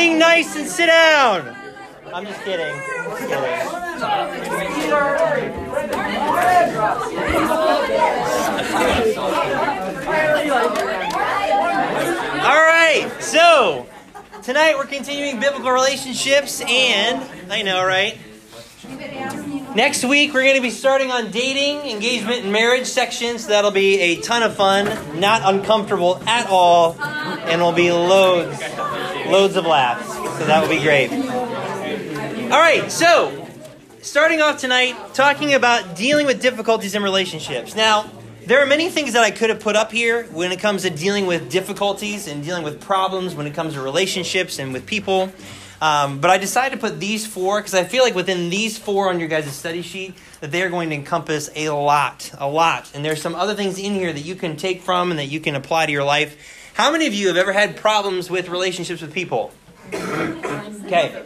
being nice and sit down. I'm just kidding. All right, so tonight we're continuing biblical relationships, and I know, right? Next week we're going to be starting on dating, engagement, and marriage sections. That'll be a ton of fun, not uncomfortable at all, and will be loads, loads of laughs. So that will be great. All right, so starting off tonight, talking about dealing with difficulties in relationships. Now, there are many things that I could have put up here when it comes to dealing with difficulties and dealing with problems when it comes to relationships and with people. Um, but I decided to put these four because I feel like within these four on your guys' study sheet that they are going to encompass a lot, a lot. And there's some other things in here that you can take from and that you can apply to your life. How many of you have ever had problems with relationships with people? Okay.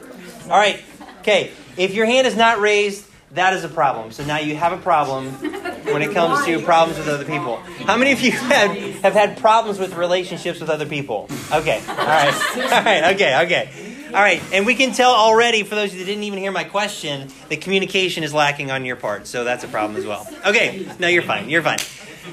All right. Okay. If your hand is not raised, that is a problem. So now you have a problem when it comes to problems with other people. How many of you have, have had problems with relationships with other people? Okay. All right. All right. Okay. Okay. All right. And we can tell already, for those of you that didn't even hear my question, that communication is lacking on your part. So that's a problem as well. Okay. No, you're fine. You're fine.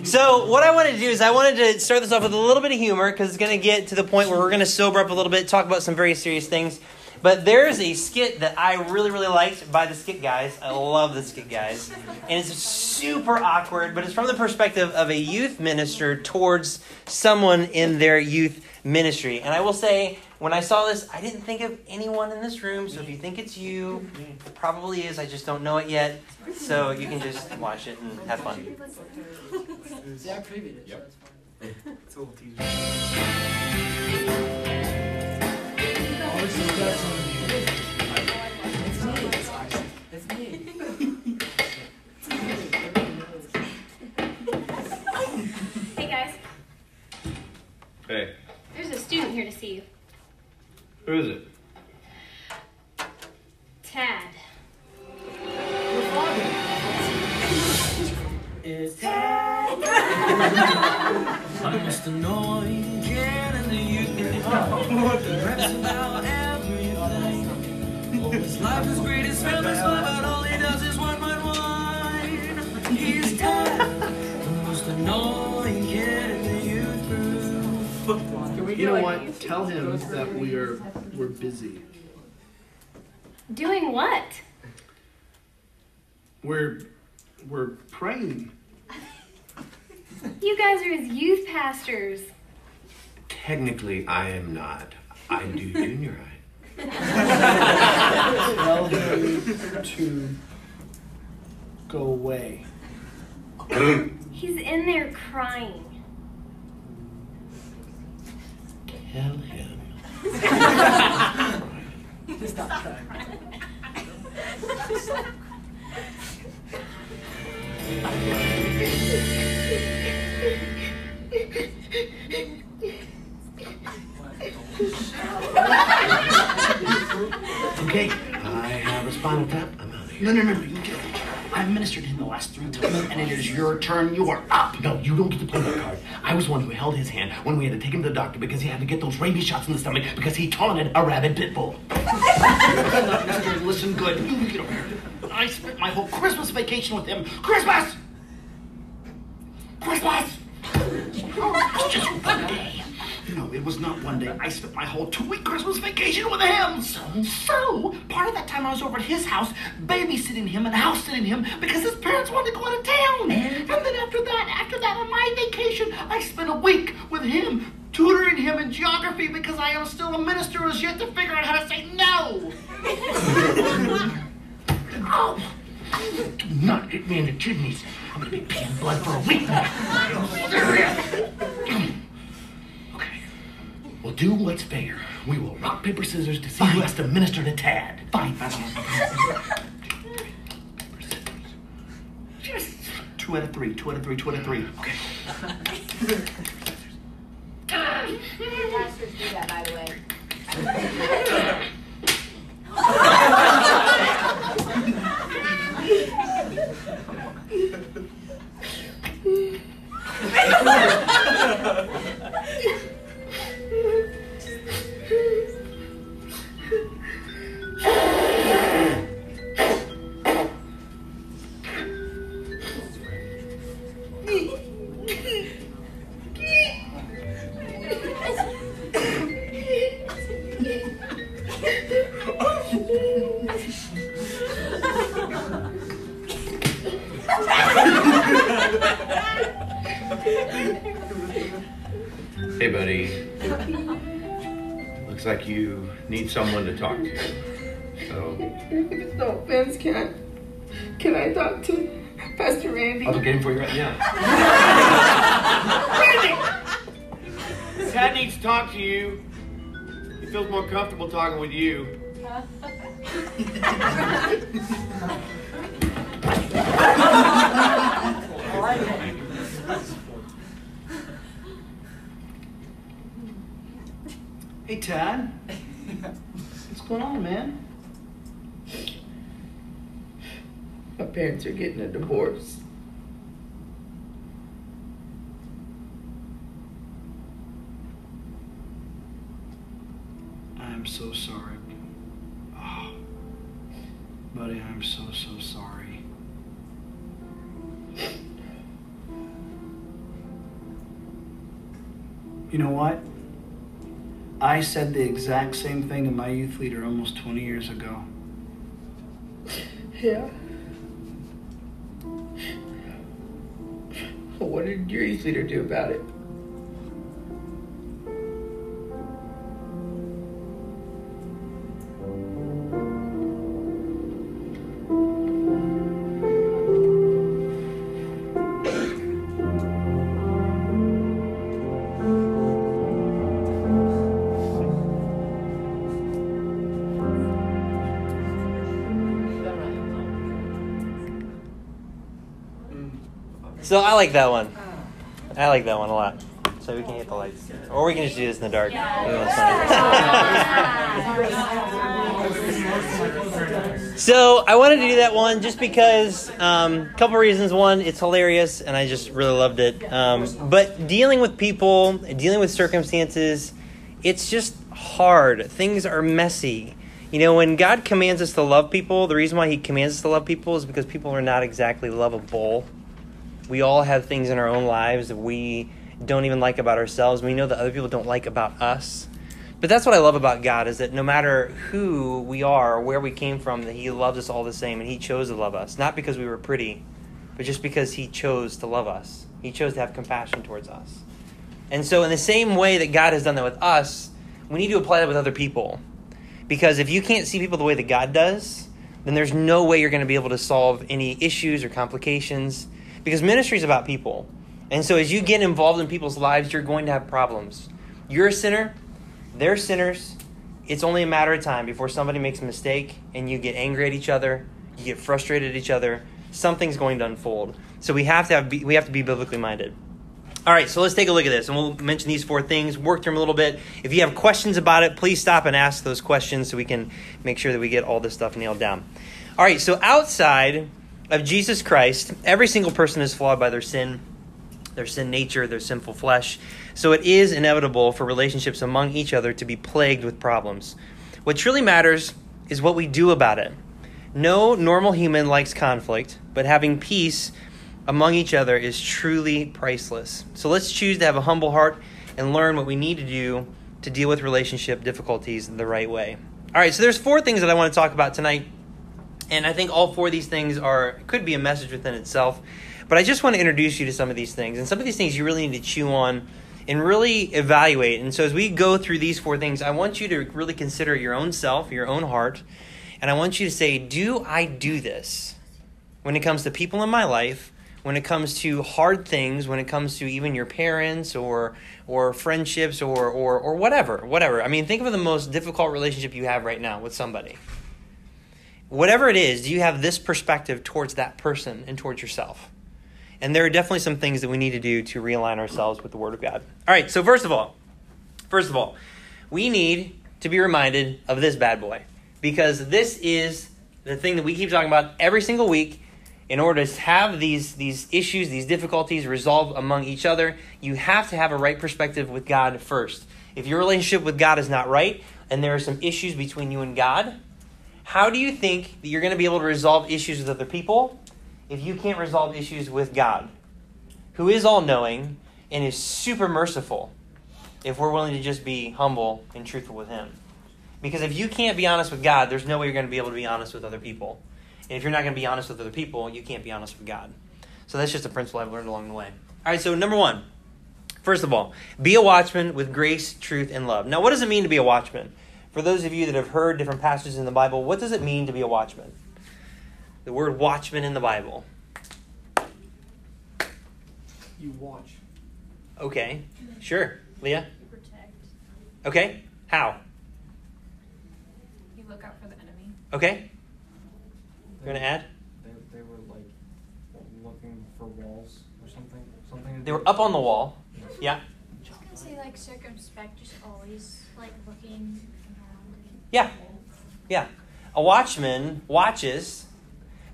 So what I wanted to do is I wanted to start this off with a little bit of humor because it's going to get to the point where we're going to sober up a little bit, talk about some very serious things. But there's a skit that I really, really liked by the skit guys. I love the skit guys. And it's super awkward, but it's from the perspective of a youth minister towards someone in their youth ministry. And I will say, when I saw this, I didn't think of anyone in this room. So if you think it's you, it probably is. I just don't know it yet. So you can just watch it and have fun. Yeah, I previewed it. Yep. So it's fine. It's a little teaser. Oh, this is that's. It's me. It's me. Hey guys, Hey, there's a student here to see you. Who is it? Tad. Your father. It's I must annoy Jan and the youth He raps about everything. Oh, life is great, his family's You know what? Tell him that we are we're busy. Doing what? We're we're praying. You guys are his youth pastors. Technically, I am not. I do junior high. Tell him to go away. He's in there crying. Tell him. Stop trying. Okay, I have a spinal tap. I'm out of here. No, no, no, no. You get it. I've ministered him the last three times, and it is your turn. You are up. No, you don't get to play that card. I was the one who held his hand when we had to take him to the doctor because he had to get those rabies shots in the stomach because he taunted a rabid pit bull. Mister, listen good. You get over here. I spent my whole Christmas vacation with him. Christmas! Christmas! It's just one day. It was not one day. I spent my whole two-week Christmas vacation with him. So, so part of that time I was over at his house, babysitting him and house sitting him because his parents wanted to go out of town. And then after that, after that, on my vacation, I spent a week with him, tutoring him in geography because I am still a minister who has yet to figure out how to say no. oh. Do not hit me in the kidneys. I'm gonna be peeing blood for a week. We'll do what's fair. We will rock, paper, scissors to see who has to minister to Tad. Fine, fine, fine. Two out of three, two out of three, two out of three. Okay. Pastors do that, by the way. talking with you. Hey, Tad. What's going on, man? My parents are getting a divorce. I said the exact same thing to my youth leader almost 20 years ago. Yeah. What did your youth leader do about it? So I like that one. I like that one a lot. So we can hit the lights. Or we can just do this in the dark. so I wanted to do that one just because a um, couple reasons. One, it's hilarious and I just really loved it. Um, but dealing with people, dealing with circumstances, it's just hard. Things are messy. You know, when God commands us to love people, the reason why He commands us to love people is because people are not exactly lovable. We all have things in our own lives that we don't even like about ourselves. We know that other people don't like about us. But that's what I love about God is that no matter who we are or where we came from, that He loves us all the same and He chose to love us. Not because we were pretty, but just because He chose to love us. He chose to have compassion towards us. And so, in the same way that God has done that with us, we need to apply that with other people. Because if you can't see people the way that God does, then there's no way you're going to be able to solve any issues or complications. Because ministry is about people. And so as you get involved in people's lives, you're going to have problems. You're a sinner, they're sinners. It's only a matter of time before somebody makes a mistake and you get angry at each other, you get frustrated at each other. Something's going to unfold. So we have to have we have to be biblically minded. All right, so let's take a look at this, and we'll mention these four things, work through them a little bit. If you have questions about it, please stop and ask those questions so we can make sure that we get all this stuff nailed down. All right, so outside of Jesus Christ, every single person is flawed by their sin, their sin nature, their sinful flesh. So it is inevitable for relationships among each other to be plagued with problems. What truly matters is what we do about it. No normal human likes conflict, but having peace among each other is truly priceless. So let's choose to have a humble heart and learn what we need to do to deal with relationship difficulties the right way. All right, so there's four things that I want to talk about tonight. And I think all four of these things are could be a message within itself. But I just want to introduce you to some of these things. And some of these things you really need to chew on and really evaluate. And so as we go through these four things, I want you to really consider your own self, your own heart, and I want you to say, "Do I do this?" When it comes to people in my life, when it comes to hard things, when it comes to even your parents or or friendships or or or whatever, whatever. I mean, think of the most difficult relationship you have right now with somebody. Whatever it is, do you have this perspective towards that person and towards yourself? And there are definitely some things that we need to do to realign ourselves with the Word of God. All right, so first of all, first of all, we need to be reminded of this bad boy because this is the thing that we keep talking about every single week. In order to have these, these issues, these difficulties resolved among each other, you have to have a right perspective with God first. If your relationship with God is not right and there are some issues between you and God, how do you think that you're going to be able to resolve issues with other people if you can't resolve issues with God, who is all knowing and is super merciful, if we're willing to just be humble and truthful with Him? Because if you can't be honest with God, there's no way you're going to be able to be honest with other people. And if you're not going to be honest with other people, you can't be honest with God. So that's just a principle I've learned along the way. All right, so number one, first of all, be a watchman with grace, truth, and love. Now, what does it mean to be a watchman? For those of you that have heard different passages in the Bible, what does it mean to be a watchman? The word watchman in the Bible. You watch. Okay, sure. Leah? You protect. Okay, how? You look out for the enemy. Okay, you want to add? They, they were like looking for walls or something. Something. They were up on the wall. Yeah, I was gonna say like circumspect, just always like looking around. Yeah, yeah. A watchman watches,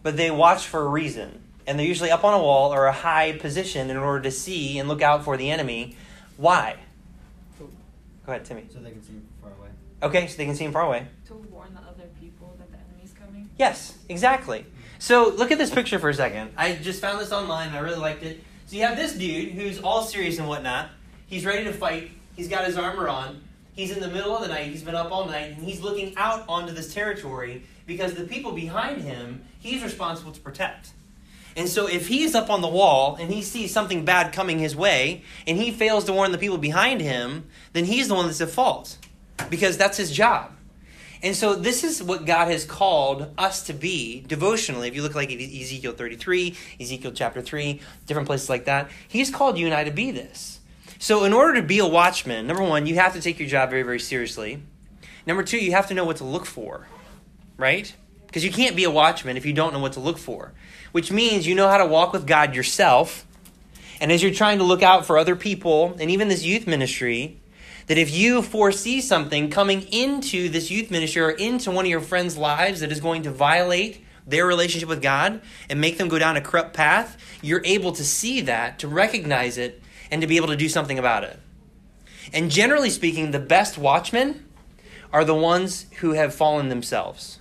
but they watch for a reason. And they're usually up on a wall or a high position in order to see and look out for the enemy. Why? Go ahead, Timmy. So they can see him far away. Okay, so they can see him far away. To warn the other people that the enemy's coming. Yes, exactly. So look at this picture for a second. I just found this online. And I really liked it. So you have this dude who's all serious and whatnot. He's ready to fight. He's got his armor on. He's in the middle of the night. He's been up all night, and he's looking out onto this territory because the people behind him, he's responsible to protect. And so if he's up on the wall and he sees something bad coming his way, and he fails to warn the people behind him, then he's the one that's at fault because that's his job. And so this is what God has called us to be devotionally. If you look like Ezekiel 33, Ezekiel chapter 3, different places like that, he's called you and I to be this. So in order to be a watchman, number 1, you have to take your job very very seriously. Number 2, you have to know what to look for. Right? Because you can't be a watchman if you don't know what to look for. Which means you know how to walk with God yourself. And as you're trying to look out for other people and even this youth ministry, that if you foresee something coming into this youth ministry or into one of your friends' lives that is going to violate their relationship with God and make them go down a corrupt path, you're able to see that, to recognize it, and to be able to do something about it. And generally speaking, the best watchmen are the ones who have fallen themselves.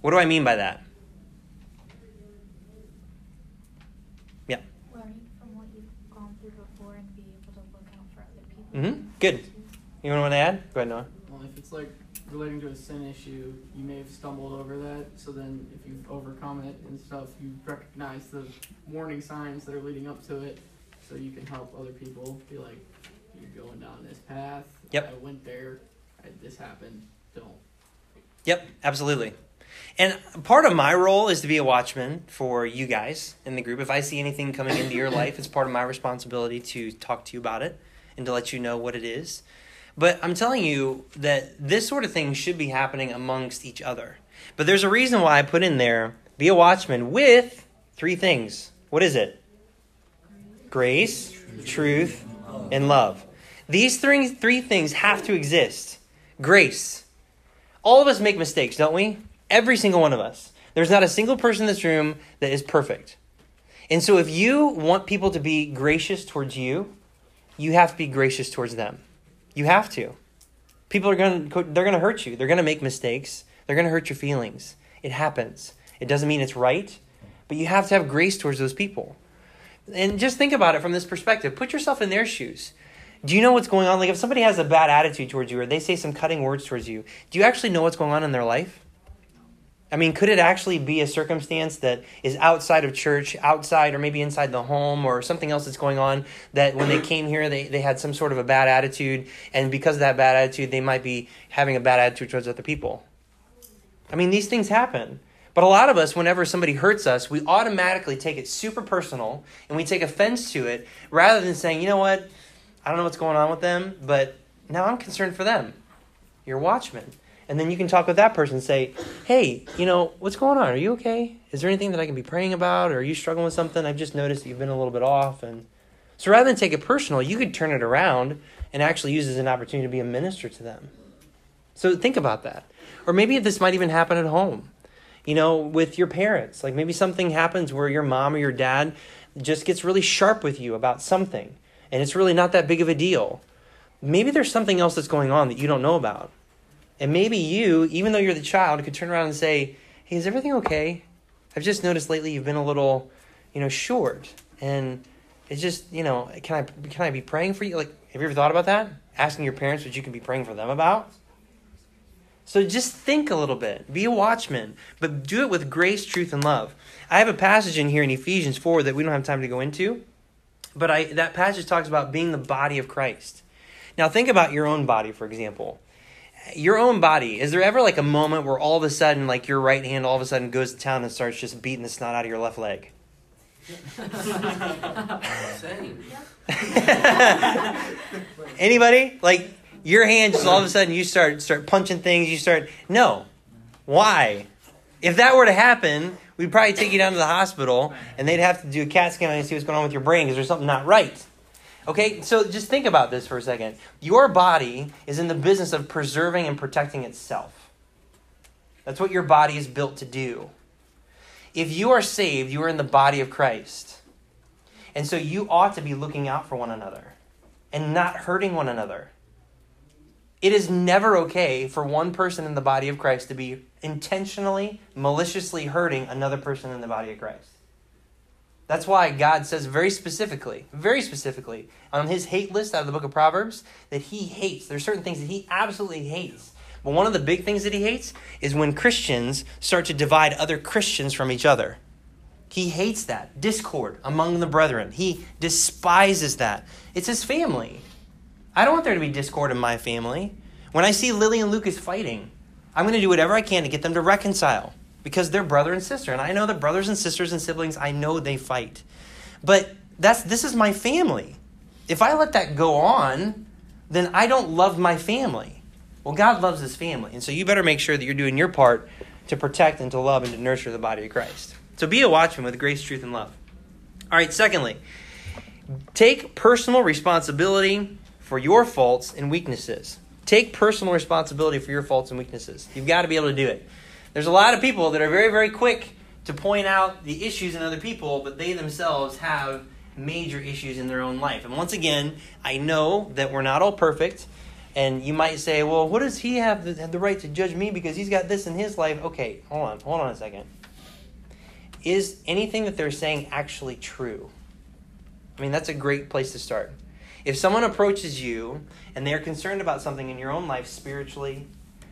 What do I mean by that? Yeah. Learning from what you've gone through before and be able to look out for other people. Mm-hmm. Good. You want to add? Go ahead, Noah. Well, if it's like relating to a sin issue, you may have stumbled over that. So then, if you've overcome it and stuff, you recognize the warning signs that are leading up to it, so you can help other people. Be like, you're going down this path. Yep. I went there. I, this happened. Don't. Yep, absolutely. And part of my role is to be a watchman for you guys in the group. If I see anything coming into your life, it's part of my responsibility to talk to you about it and to let you know what it is. But I'm telling you that this sort of thing should be happening amongst each other. But there's a reason why I put in there be a watchman with three things. What is it? Grace, truth, and love. These three, three things have to exist. Grace. All of us make mistakes, don't we? Every single one of us. There's not a single person in this room that is perfect. And so if you want people to be gracious towards you, you have to be gracious towards them. You have to. People are going to they're going to hurt you. They're going to make mistakes. They're going to hurt your feelings. It happens. It doesn't mean it's right, but you have to have grace towards those people. And just think about it from this perspective. Put yourself in their shoes. Do you know what's going on? Like if somebody has a bad attitude towards you or they say some cutting words towards you, do you actually know what's going on in their life? I mean, could it actually be a circumstance that is outside of church, outside or maybe inside the home or something else that's going on that when they came here, they, they had some sort of a bad attitude, and because of that bad attitude, they might be having a bad attitude towards other people? I mean, these things happen. But a lot of us, whenever somebody hurts us, we automatically take it super personal and we take offense to it rather than saying, you know what, I don't know what's going on with them, but now I'm concerned for them. You're watchman. And then you can talk with that person and say, hey, you know, what's going on? Are you okay? Is there anything that I can be praying about? Or are you struggling with something? I've just noticed that you've been a little bit off. And so rather than take it personal, you could turn it around and actually use it as an opportunity to be a minister to them. So think about that. Or maybe this might even happen at home, you know, with your parents. Like maybe something happens where your mom or your dad just gets really sharp with you about something, and it's really not that big of a deal. Maybe there's something else that's going on that you don't know about. And maybe you, even though you're the child, could turn around and say, Hey, is everything okay? I've just noticed lately you've been a little, you know, short. And it's just, you know, can I can I be praying for you? Like, have you ever thought about that? Asking your parents what you can be praying for them about? So just think a little bit. Be a watchman, but do it with grace, truth, and love. I have a passage in here in Ephesians 4 that we don't have time to go into, But I, that passage talks about being the body of Christ. Now, think about your own body, for example. Your own body, is there ever like a moment where all of a sudden, like your right hand all of a sudden goes to town and starts just beating the snot out of your left leg? Same. Anybody? Like your hand just all of a sudden you start start punching things, you start No. Why? If that were to happen, we'd probably take you down to the hospital and they'd have to do a CAT scan and see what's going on with your brain because there's something not right. Okay, so just think about this for a second. Your body is in the business of preserving and protecting itself. That's what your body is built to do. If you are saved, you are in the body of Christ. And so you ought to be looking out for one another and not hurting one another. It is never okay for one person in the body of Christ to be intentionally, maliciously hurting another person in the body of Christ. That's why God says very specifically, very specifically, on his hate list out of the book of Proverbs, that he hates. There's certain things that he absolutely hates. But one of the big things that he hates is when Christians start to divide other Christians from each other. He hates that. Discord among the brethren. He despises that. It's his family. I don't want there to be discord in my family. When I see Lily and Lucas fighting, I'm going to do whatever I can to get them to reconcile because they're brother and sister. And I know that brothers and sisters and siblings, I know they fight. But that's this is my family. If I let that go on, then I don't love my family. Well, God loves his family. And so you better make sure that you're doing your part to protect and to love and to nurture the body of Christ. So be a watchman with grace, truth, and love. All right, secondly, take personal responsibility for your faults and weaknesses. Take personal responsibility for your faults and weaknesses. You've got to be able to do it. There's a lot of people that are very, very quick to point out the issues in other people, but they themselves have major issues in their own life. And once again, I know that we're not all perfect. And you might say, well, what does he have the, have the right to judge me because he's got this in his life? Okay, hold on, hold on a second. Is anything that they're saying actually true? I mean, that's a great place to start. If someone approaches you and they're concerned about something in your own life spiritually,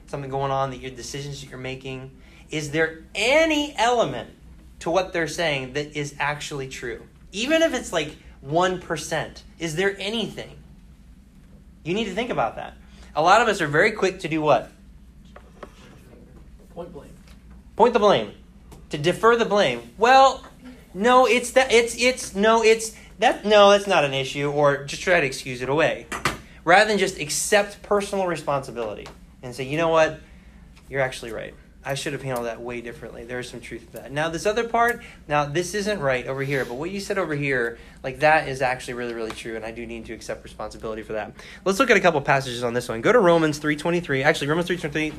something going on that your decisions that you're making, is there any element to what they're saying that is actually true? Even if it's like 1%, is there anything? You need to think about that. A lot of us are very quick to do what? Point blame. Point the blame. To defer the blame. Well, no, it's that it's it's no, it's that no, that's not an issue, or just try to excuse it away. Rather than just accept personal responsibility and say, you know what, you're actually right. I should have handled that way differently. There's some truth to that. Now, this other part, now this isn't right over here, but what you said over here, like that is actually really, really true, and I do need to accept responsibility for that. Let's look at a couple passages on this one. Go to Romans 3.23. Actually, Romans 3.23,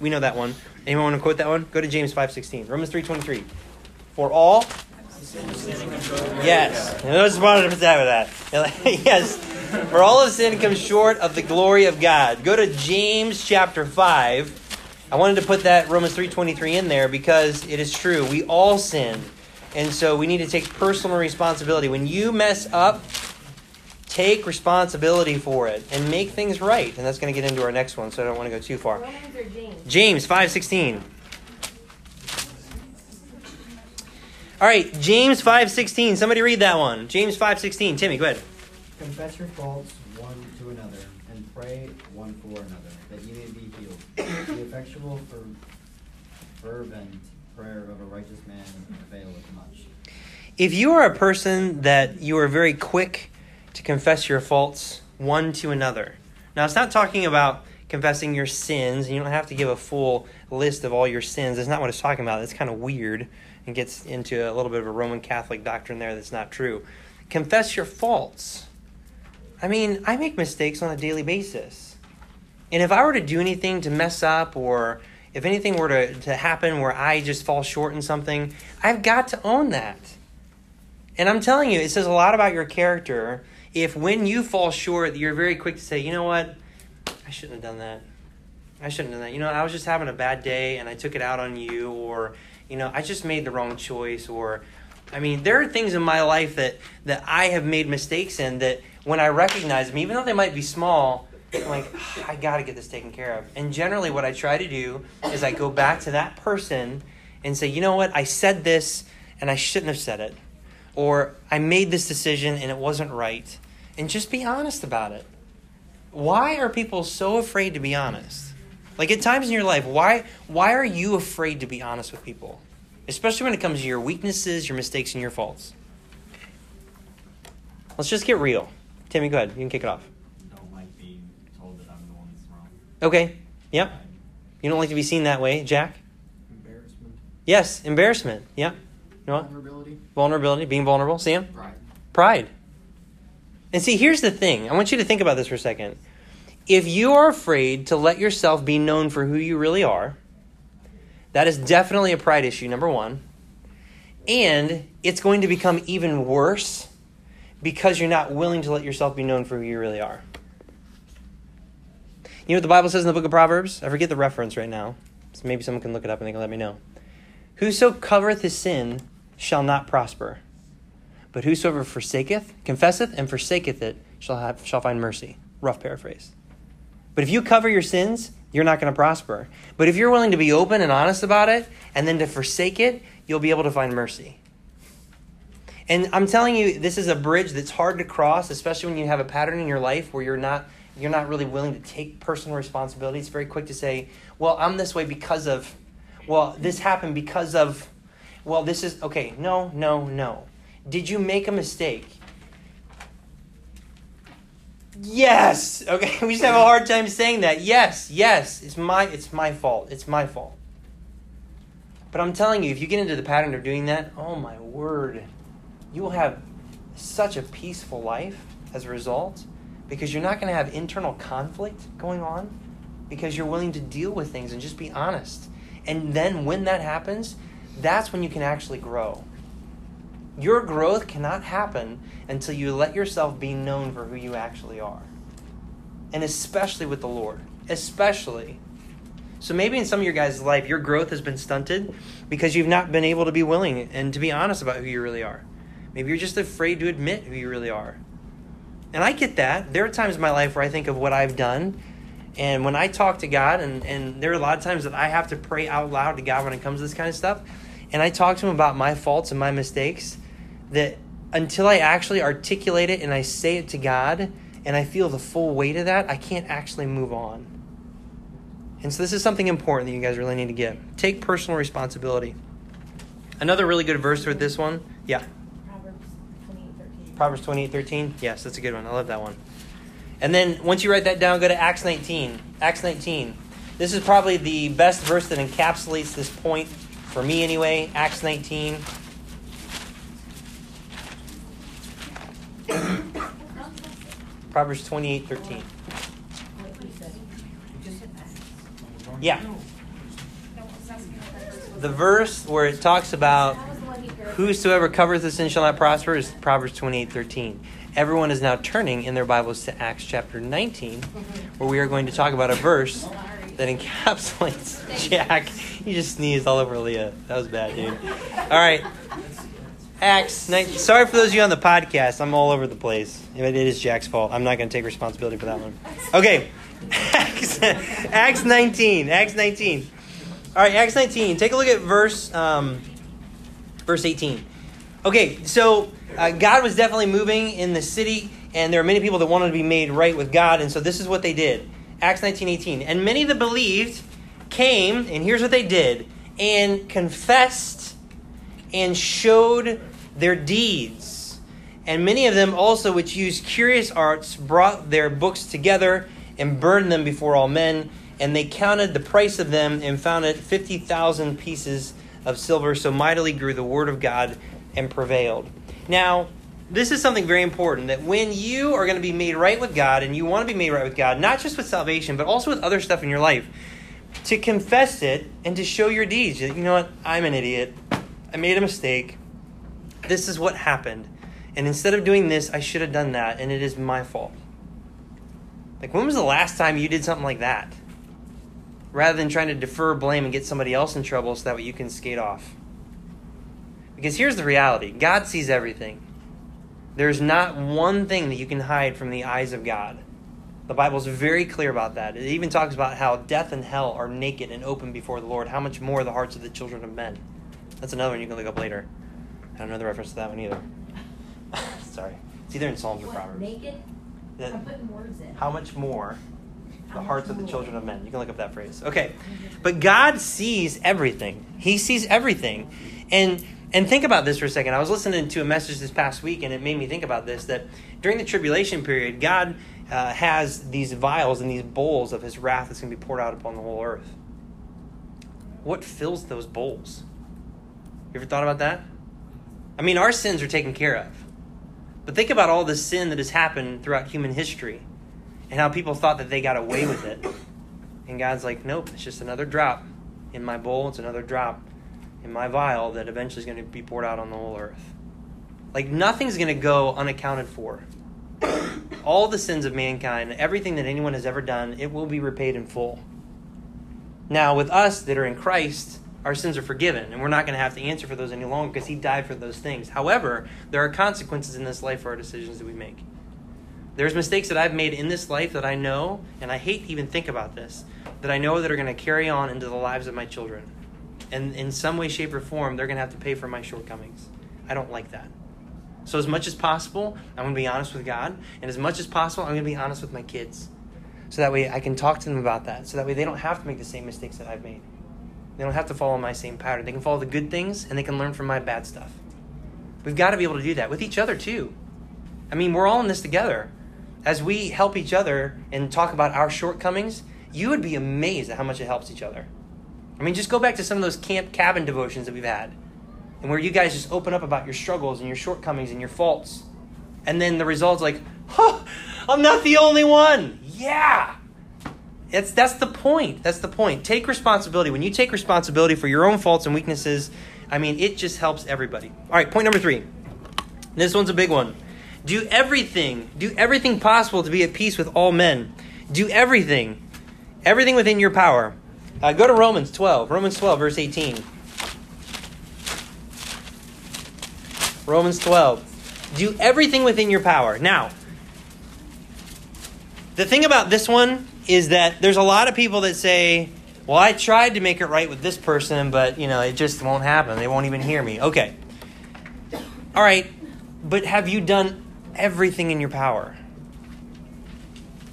we know that one. Anyone want to quote that one? Go to James 5.16. Romans 3.23. For all Yes. And I just wanted to put that that. yes. For all of sin comes short of the glory of God. Go to James chapter 5. I wanted to put that Romans 3.23 in there because it is true. We all sin. And so we need to take personal responsibility. When you mess up, take responsibility for it and make things right. And that's going to get into our next one, so I don't want to go too far. Romans or James? James 5.16. All right, James 5:16. Somebody read that one. James 5:16. Timmy, go ahead. Confess your faults one to another, and pray one for another, that you may be healed. the effectual for fervent prayer of a righteous man availeth much. If you are a person that you are very quick to confess your faults one to another. Now, it's not talking about confessing your sins, and you don't have to give a full list of all your sins. That's not what it's talking about. It's kind of weird and gets into a little bit of a Roman Catholic doctrine there that's not true. Confess your faults. I mean, I make mistakes on a daily basis. And if I were to do anything to mess up or if anything were to, to happen where I just fall short in something, I've got to own that. And I'm telling you, it says a lot about your character if when you fall short, you're very quick to say, you know what, I shouldn't have done that. I shouldn't have done that. You know, I was just having a bad day and I took it out on you, or, you know, I just made the wrong choice, or, I mean, there are things in my life that, that I have made mistakes in that when I recognize them, even though they might be small, I'm like, "Ah, I got to get this taken care of. And generally, what I try to do is I go back to that person and say, you know what, I said this and I shouldn't have said it. or I made this decision and it wasn't right. And just be honest about it. Why are people so afraid to be honest? Like at times in your life, why why are you afraid to be honest with people? Especially when it comes to your weaknesses, your mistakes, and your faults. Let's just get real. Timmy, go ahead. You can kick it off. Don't like being told that I'm the one that's wrong. Okay. Yep. You don't like to be seen that way, Jack? Embarrassment. Yes, embarrassment. Yeah. You know what? Vulnerability. Vulnerability, being vulnerable. Sam? Pride. Pride. And see, here's the thing. I want you to think about this for a second. If you are afraid to let yourself be known for who you really are, that is definitely a pride issue, number one. And it's going to become even worse because you're not willing to let yourself be known for who you really are. You know what the Bible says in the book of Proverbs? I forget the reference right now. So maybe someone can look it up and they can let me know. Whoso covereth his sin shall not prosper. But whosoever forsaketh, confesseth, and forsaketh it shall have shall find mercy. Rough paraphrase. But if you cover your sins, you're not going to prosper. But if you're willing to be open and honest about it, and then to forsake it, you'll be able to find mercy. And I'm telling you, this is a bridge that's hard to cross, especially when you have a pattern in your life where you're not you're not really willing to take personal responsibility. It's very quick to say, "Well, I'm this way because of well, this happened because of well, this is okay. No, no, no. Did you make a mistake? Yes. Okay, we just have a hard time saying that. Yes, yes. It's my it's my fault. It's my fault. But I'm telling you, if you get into the pattern of doing that, oh my word, you will have such a peaceful life as a result because you're not going to have internal conflict going on because you're willing to deal with things and just be honest. And then when that happens, that's when you can actually grow. Your growth cannot happen until you let yourself be known for who you actually are. And especially with the Lord. Especially. So maybe in some of your guys' life, your growth has been stunted because you've not been able to be willing and to be honest about who you really are. Maybe you're just afraid to admit who you really are. And I get that. There are times in my life where I think of what I've done. And when I talk to God, and, and there are a lot of times that I have to pray out loud to God when it comes to this kind of stuff. And I talk to Him about my faults and my mistakes, that until I actually articulate it and I say it to God and I feel the full weight of that, I can't actually move on. And so this is something important that you guys really need to get. Take personal responsibility. Another really good verse with this one. Yeah. Proverbs 28:13. Proverbs 28 13. Yes, that's a good one. I love that one. And then once you write that down, go to Acts 19. Acts 19. This is probably the best verse that encapsulates this point, for me anyway. Acts 19. Proverbs 28 13. Yeah. The verse where it talks about whosoever covereth the sin shall not prosper is Proverbs 28 13. Everyone is now turning in their Bibles to Acts chapter 19, where we are going to talk about a verse that encapsulates Jack. You just sneezed all over Leah. That was bad, dude. All right. Acts 19. Sorry for those of you on the podcast. I'm all over the place. It is Jack's fault. I'm not going to take responsibility for that one. Okay. Acts, Acts 19. Acts 19. All right, Acts 19. Take a look at verse um, verse 18. Okay, so uh, God was definitely moving in the city, and there are many people that wanted to be made right with God, and so this is what they did. Acts 19, 18. And many that believed came, and here's what they did, and confessed and showed their deeds. And many of them also, which used curious arts, brought their books together and burned them before all men. And they counted the price of them and found it 50,000 pieces of silver. So mightily grew the word of God and prevailed. Now, this is something very important that when you are going to be made right with God and you want to be made right with God, not just with salvation, but also with other stuff in your life, to confess it and to show your deeds. You know what? I'm an idiot. I made a mistake. This is what happened. And instead of doing this, I should have done that, and it is my fault. Like, when was the last time you did something like that? Rather than trying to defer blame and get somebody else in trouble so that way you can skate off. Because here's the reality God sees everything. There's not one thing that you can hide from the eyes of God. The Bible's very clear about that. It even talks about how death and hell are naked and open before the Lord. How much more the hearts of the children of men. That's another one you can look up later. I don't know the reference to that one either. Sorry. It's either in Psalms or Proverbs. naked? That- I'm putting words in. how much more the hearts of the children of men. You can look up that phrase. Okay. But God sees everything. He sees everything. And and think about this for a second. I was listening to a message this past week and it made me think about this that during the tribulation period, God uh, has these vials and these bowls of his wrath that's going to be poured out upon the whole earth. What fills those bowls? You ever thought about that? I mean, our sins are taken care of. But think about all the sin that has happened throughout human history and how people thought that they got away with it. And God's like, nope, it's just another drop in my bowl. It's another drop in my vial that eventually is going to be poured out on the whole earth. Like nothing's going to go unaccounted for. All the sins of mankind, everything that anyone has ever done, it will be repaid in full. Now, with us that are in Christ, our sins are forgiven, and we're not going to have to answer for those any longer because He died for those things. However, there are consequences in this life for our decisions that we make. There's mistakes that I've made in this life that I know, and I hate to even think about this, that I know that are going to carry on into the lives of my children. And in some way, shape, or form, they're going to have to pay for my shortcomings. I don't like that. So, as much as possible, I'm going to be honest with God. And as much as possible, I'm going to be honest with my kids. So that way I can talk to them about that. So that way they don't have to make the same mistakes that I've made. They don't have to follow my same pattern. They can follow the good things and they can learn from my bad stuff. We've got to be able to do that with each other too. I mean, we're all in this together. As we help each other and talk about our shortcomings, you would be amazed at how much it helps each other. I mean, just go back to some of those camp cabin devotions that we've had, and where you guys just open up about your struggles and your shortcomings and your faults. And then the result's like, huh, I'm not the only one. Yeah. It's, that's the point. That's the point. Take responsibility. When you take responsibility for your own faults and weaknesses, I mean, it just helps everybody. All right, point number three. This one's a big one. Do everything, do everything possible to be at peace with all men. Do everything, everything within your power. Uh, go to Romans 12, Romans 12, verse 18. Romans 12. Do everything within your power. Now, the thing about this one is that there's a lot of people that say, well, I tried to make it right with this person, but, you know, it just won't happen. They won't even hear me. Okay. All right. But have you done everything in your power?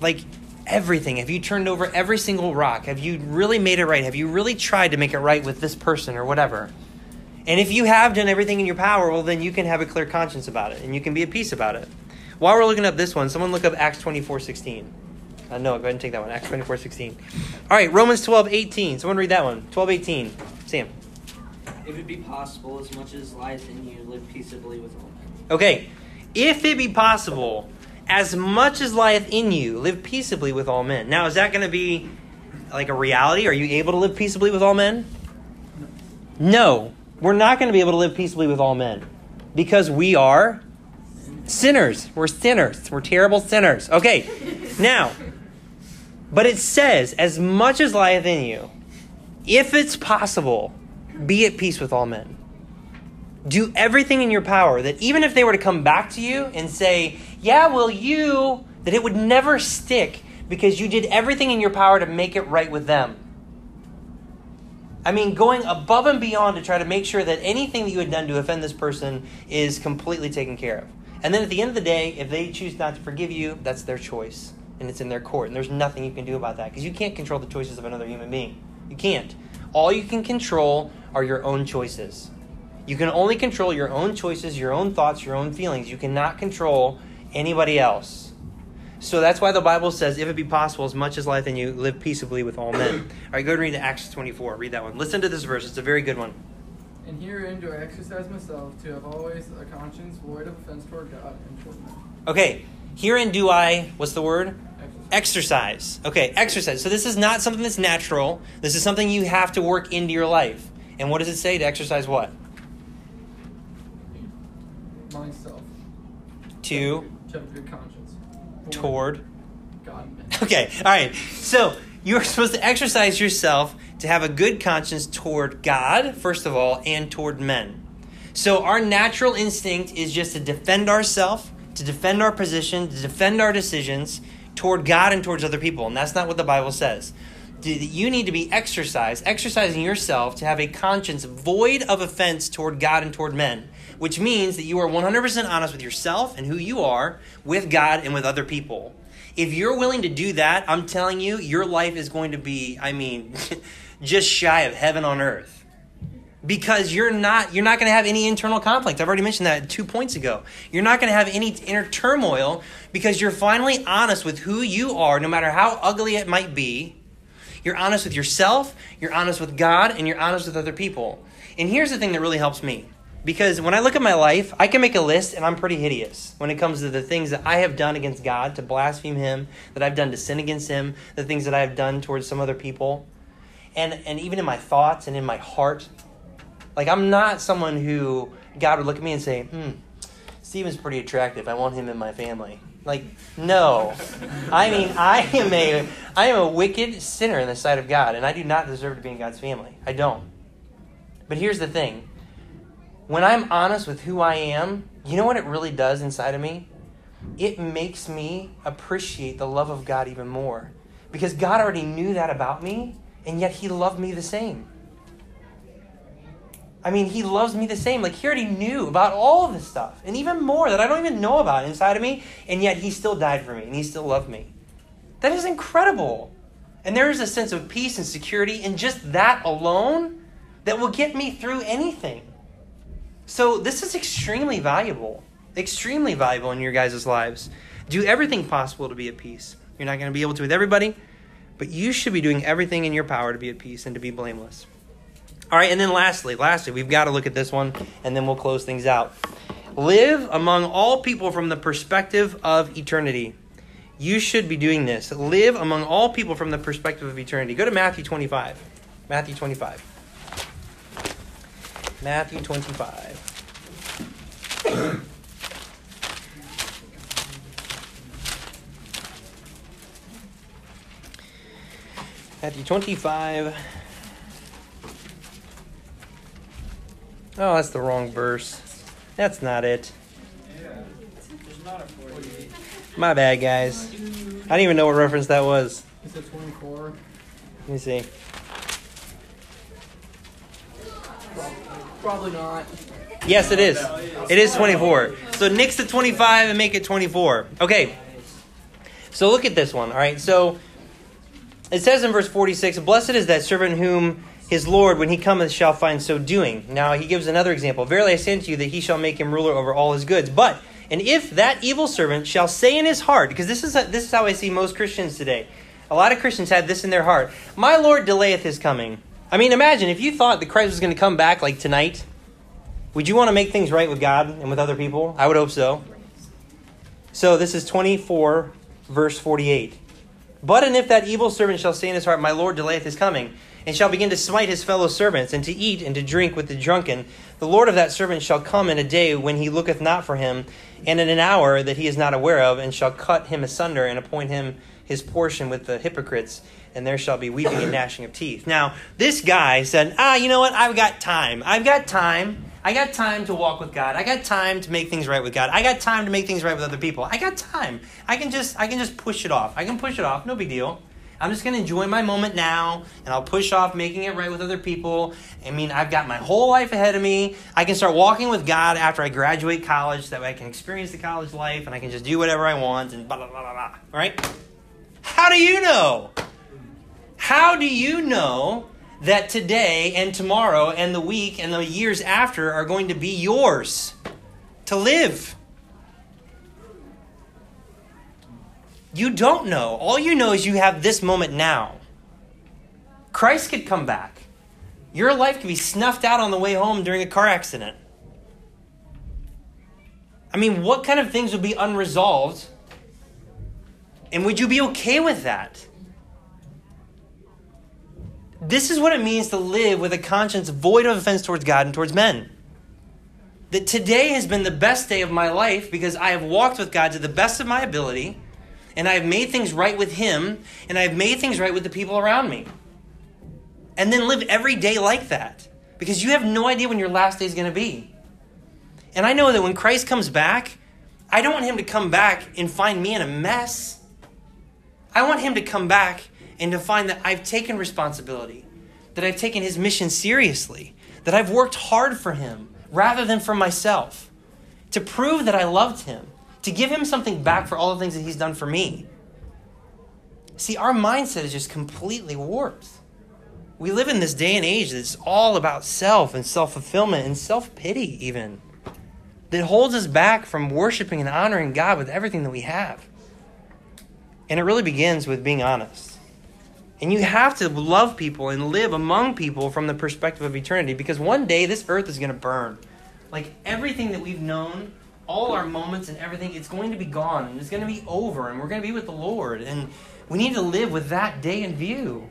Like, everything. Have you turned over every single rock? Have you really made it right? Have you really tried to make it right with this person or whatever? And if you have done everything in your power, well, then you can have a clear conscience about it and you can be at peace about it. While we're looking up this one, someone look up Acts 24 16. Uh, no, go ahead and take that one. Acts 24 16. All right, Romans 12 18. Someone read that one. 12 18. Sam. If it be possible, as much as lieth in you, live peaceably with all men. Okay. If it be possible, as much as lieth in you, live peaceably with all men. Now, is that going to be like a reality? Are you able to live peaceably with all men? No. We're not going to be able to live peaceably with all men because we are sinners. We're sinners. We're terrible sinners. Okay. Now, but it says, as much as lieth in you, if it's possible, be at peace with all men. Do everything in your power that even if they were to come back to you and say, Yeah, well, you, that it would never stick because you did everything in your power to make it right with them. I mean, going above and beyond to try to make sure that anything that you had done to offend this person is completely taken care of. And then at the end of the day, if they choose not to forgive you, that's their choice. And it's in their court. And there's nothing you can do about that because you can't control the choices of another human being. You can't. All you can control are your own choices. You can only control your own choices, your own thoughts, your own feelings. You cannot control anybody else. So that's why the Bible says, if it be possible, as much as life in you, live peaceably with all men. All right, go and read Acts 24. Read that one. Listen to this verse. It's a very good one. And herein do I exercise myself to have always a conscience void of offense toward God and toward men. Okay, herein do I, what's the word? Exercise. Okay, exercise. So this is not something that's natural. This is something you have to work into your life. And what does it say to exercise what? Myself. To, To have a good conscience. toward. God. Okay, all right. So you're supposed to exercise yourself to have a good conscience toward God, first of all, and toward men. So our natural instinct is just to defend ourselves, to defend our position, to defend our decisions toward God and towards other people. And that's not what the Bible says. you need to be exercised, exercising yourself to have a conscience void of offense toward God and toward men, which means that you are 100% honest with yourself and who you are, with God and with other people. If you're willing to do that, I'm telling you, your life is going to be, I mean, just shy of heaven on earth because you're not you're not going to have any internal conflict. I've already mentioned that 2 points ago. You're not going to have any inner turmoil because you're finally honest with who you are no matter how ugly it might be. You're honest with yourself, you're honest with God, and you're honest with other people. And here's the thing that really helps me. Because when I look at my life, I can make a list and I'm pretty hideous when it comes to the things that I have done against God to blaspheme Him, that I've done to sin against Him, the things that I have done towards some other people. And, and even in my thoughts and in my heart, like, I'm not someone who God would look at me and say, hmm, Stephen's pretty attractive. I want him in my family. Like, no. I mean, I am a I am a wicked sinner in the sight of God, and I do not deserve to be in God's family. I don't. But here's the thing. When I'm honest with who I am, you know what it really does inside of me? It makes me appreciate the love of God even more. Because God already knew that about me, and yet He loved me the same. I mean, he loves me the same. Like, he already knew about all this stuff, and even more that I don't even know about inside of me, and yet he still died for me, and he still loved me. That is incredible. And there is a sense of peace and security in just that alone that will get me through anything. So, this is extremely valuable, extremely valuable in your guys' lives. Do everything possible to be at peace. You're not going to be able to with everybody, but you should be doing everything in your power to be at peace and to be blameless. All right, and then lastly, lastly, we've got to look at this one, and then we'll close things out. Live among all people from the perspective of eternity. You should be doing this. Live among all people from the perspective of eternity. Go to Matthew 25. Matthew 25. Matthew 25. Matthew 25. Oh, that's the wrong verse. That's not it. My bad, guys. I don't even know what reference that was. Is it 24? Let me see. Probably not. Yes, it is. It is 24. So nix the 25 and make it 24. Okay. So look at this one. All right. So it says in verse 46 Blessed is that servant whom his Lord, when he cometh, shall find so doing. Now he gives another example. Verily I say unto you that he shall make him ruler over all his goods. But, and if that evil servant shall say in his heart, because this is, this is how I see most Christians today. A lot of Christians have this in their heart. My Lord delayeth his coming. I mean, imagine if you thought that Christ was going to come back like tonight. Would you want to make things right with God and with other people? I would hope so. So this is 24, verse 48. But and if that evil servant shall say in his heart, My Lord delayeth his coming, and shall begin to smite his fellow servants, and to eat and to drink with the drunken, the Lord of that servant shall come in a day when he looketh not for him, and in an hour that he is not aware of, and shall cut him asunder, and appoint him his portion with the hypocrites, and there shall be weeping and gnashing of teeth. Now, this guy said, Ah, you know what? I've got time. I've got time. I got time to walk with God. I got time to make things right with God. I got time to make things right with other people. I got time. I can just I can just push it off. I can push it off. No big deal. I'm just going to enjoy my moment now and I'll push off making it right with other people. I mean, I've got my whole life ahead of me. I can start walking with God after I graduate college so that way I can experience the college life and I can just do whatever I want and blah, blah, blah, blah, blah. Right? How do you know? How do you know that today and tomorrow and the week and the years after are going to be yours to live? You don't know. All you know is you have this moment now. Christ could come back. Your life could be snuffed out on the way home during a car accident. I mean, what kind of things would be unresolved? And would you be okay with that? This is what it means to live with a conscience void of offense towards God and towards men. That today has been the best day of my life because I have walked with God to the best of my ability and I have made things right with Him, and I have made things right with the people around me. And then live every day like that because you have no idea when your last day is going to be. And I know that when Christ comes back, I don't want Him to come back and find me in a mess. I want Him to come back and to find that I've taken responsibility, that I've taken his mission seriously, that I've worked hard for him rather than for myself, to prove that I loved him, to give him something back for all the things that he's done for me. See, our mindset is just completely warped. We live in this day and age that's all about self and self fulfillment and self pity, even, that holds us back from worshiping and honoring God with everything that we have. And it really begins with being honest. And you have to love people and live among people from the perspective of eternity because one day this earth is going to burn. Like everything that we've known, all our moments and everything, it's going to be gone and it's going to be over and we're going to be with the Lord. And we need to live with that day in view.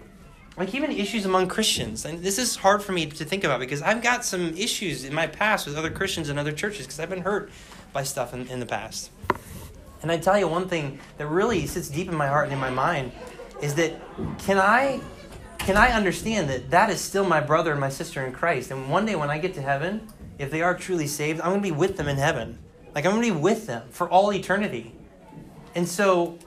Like even issues among Christians. And this is hard for me to think about because I've got some issues in my past with other Christians and other churches because I've been hurt by stuff in, in the past. And I tell you one thing that really sits deep in my heart and in my mind is that can I can I understand that that is still my brother and my sister in Christ and one day when I get to heaven, if they are truly saved, I'm going to be with them in heaven. Like I'm going to be with them for all eternity. And so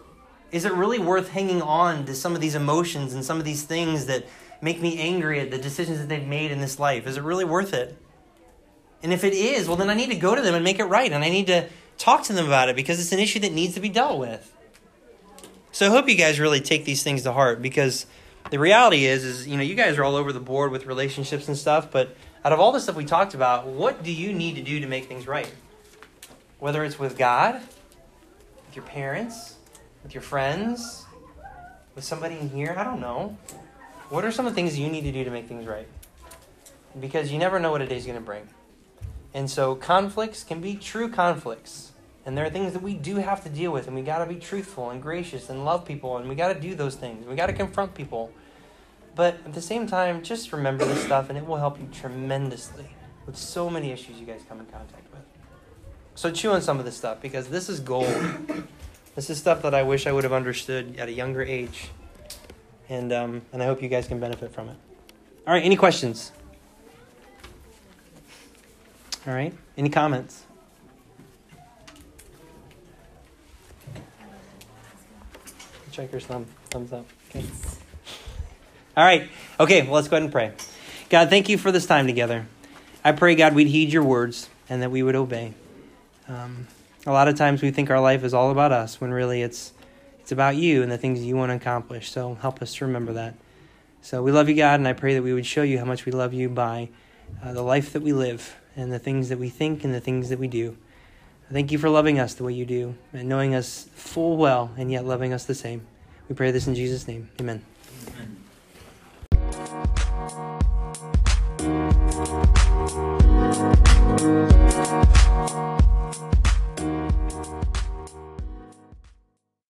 is it really worth hanging on to some of these emotions and some of these things that make me angry at the decisions that they've made in this life? Is it really worth it? And if it is, well, then I need to go to them and make it right. And I need to talk to them about it because it's an issue that needs to be dealt with. So I hope you guys really take these things to heart because the reality is, is you know, you guys are all over the board with relationships and stuff, but out of all the stuff we talked about, what do you need to do to make things right? Whether it's with God, with your parents, with your friends, with somebody in here? I don't know. What are some of the things you need to do to make things right? Because you never know what a day's going to bring. And so conflicts can be true conflicts. And there are things that we do have to deal with, and we got to be truthful and gracious and love people, and we got to do those things. We got to confront people. But at the same time, just remember this stuff, and it will help you tremendously with so many issues you guys come in contact with. So chew on some of this stuff because this is gold. This is stuff that I wish I would have understood at a younger age. And, um, and I hope you guys can benefit from it. All right, any questions? All right, any comments? Check your thumb, thumbs up. Okay. All right, okay, well, let's go ahead and pray. God, thank you for this time together. I pray, God, we'd heed your words and that we would obey. Um, a lot of times we think our life is all about us when really it's it's about you and the things you want to accomplish. So help us to remember that. So we love you, God, and I pray that we would show you how much we love you by uh, the life that we live and the things that we think and the things that we do. Thank you for loving us the way you do and knowing us full well and yet loving us the same. We pray this in Jesus' name. Amen. Amen.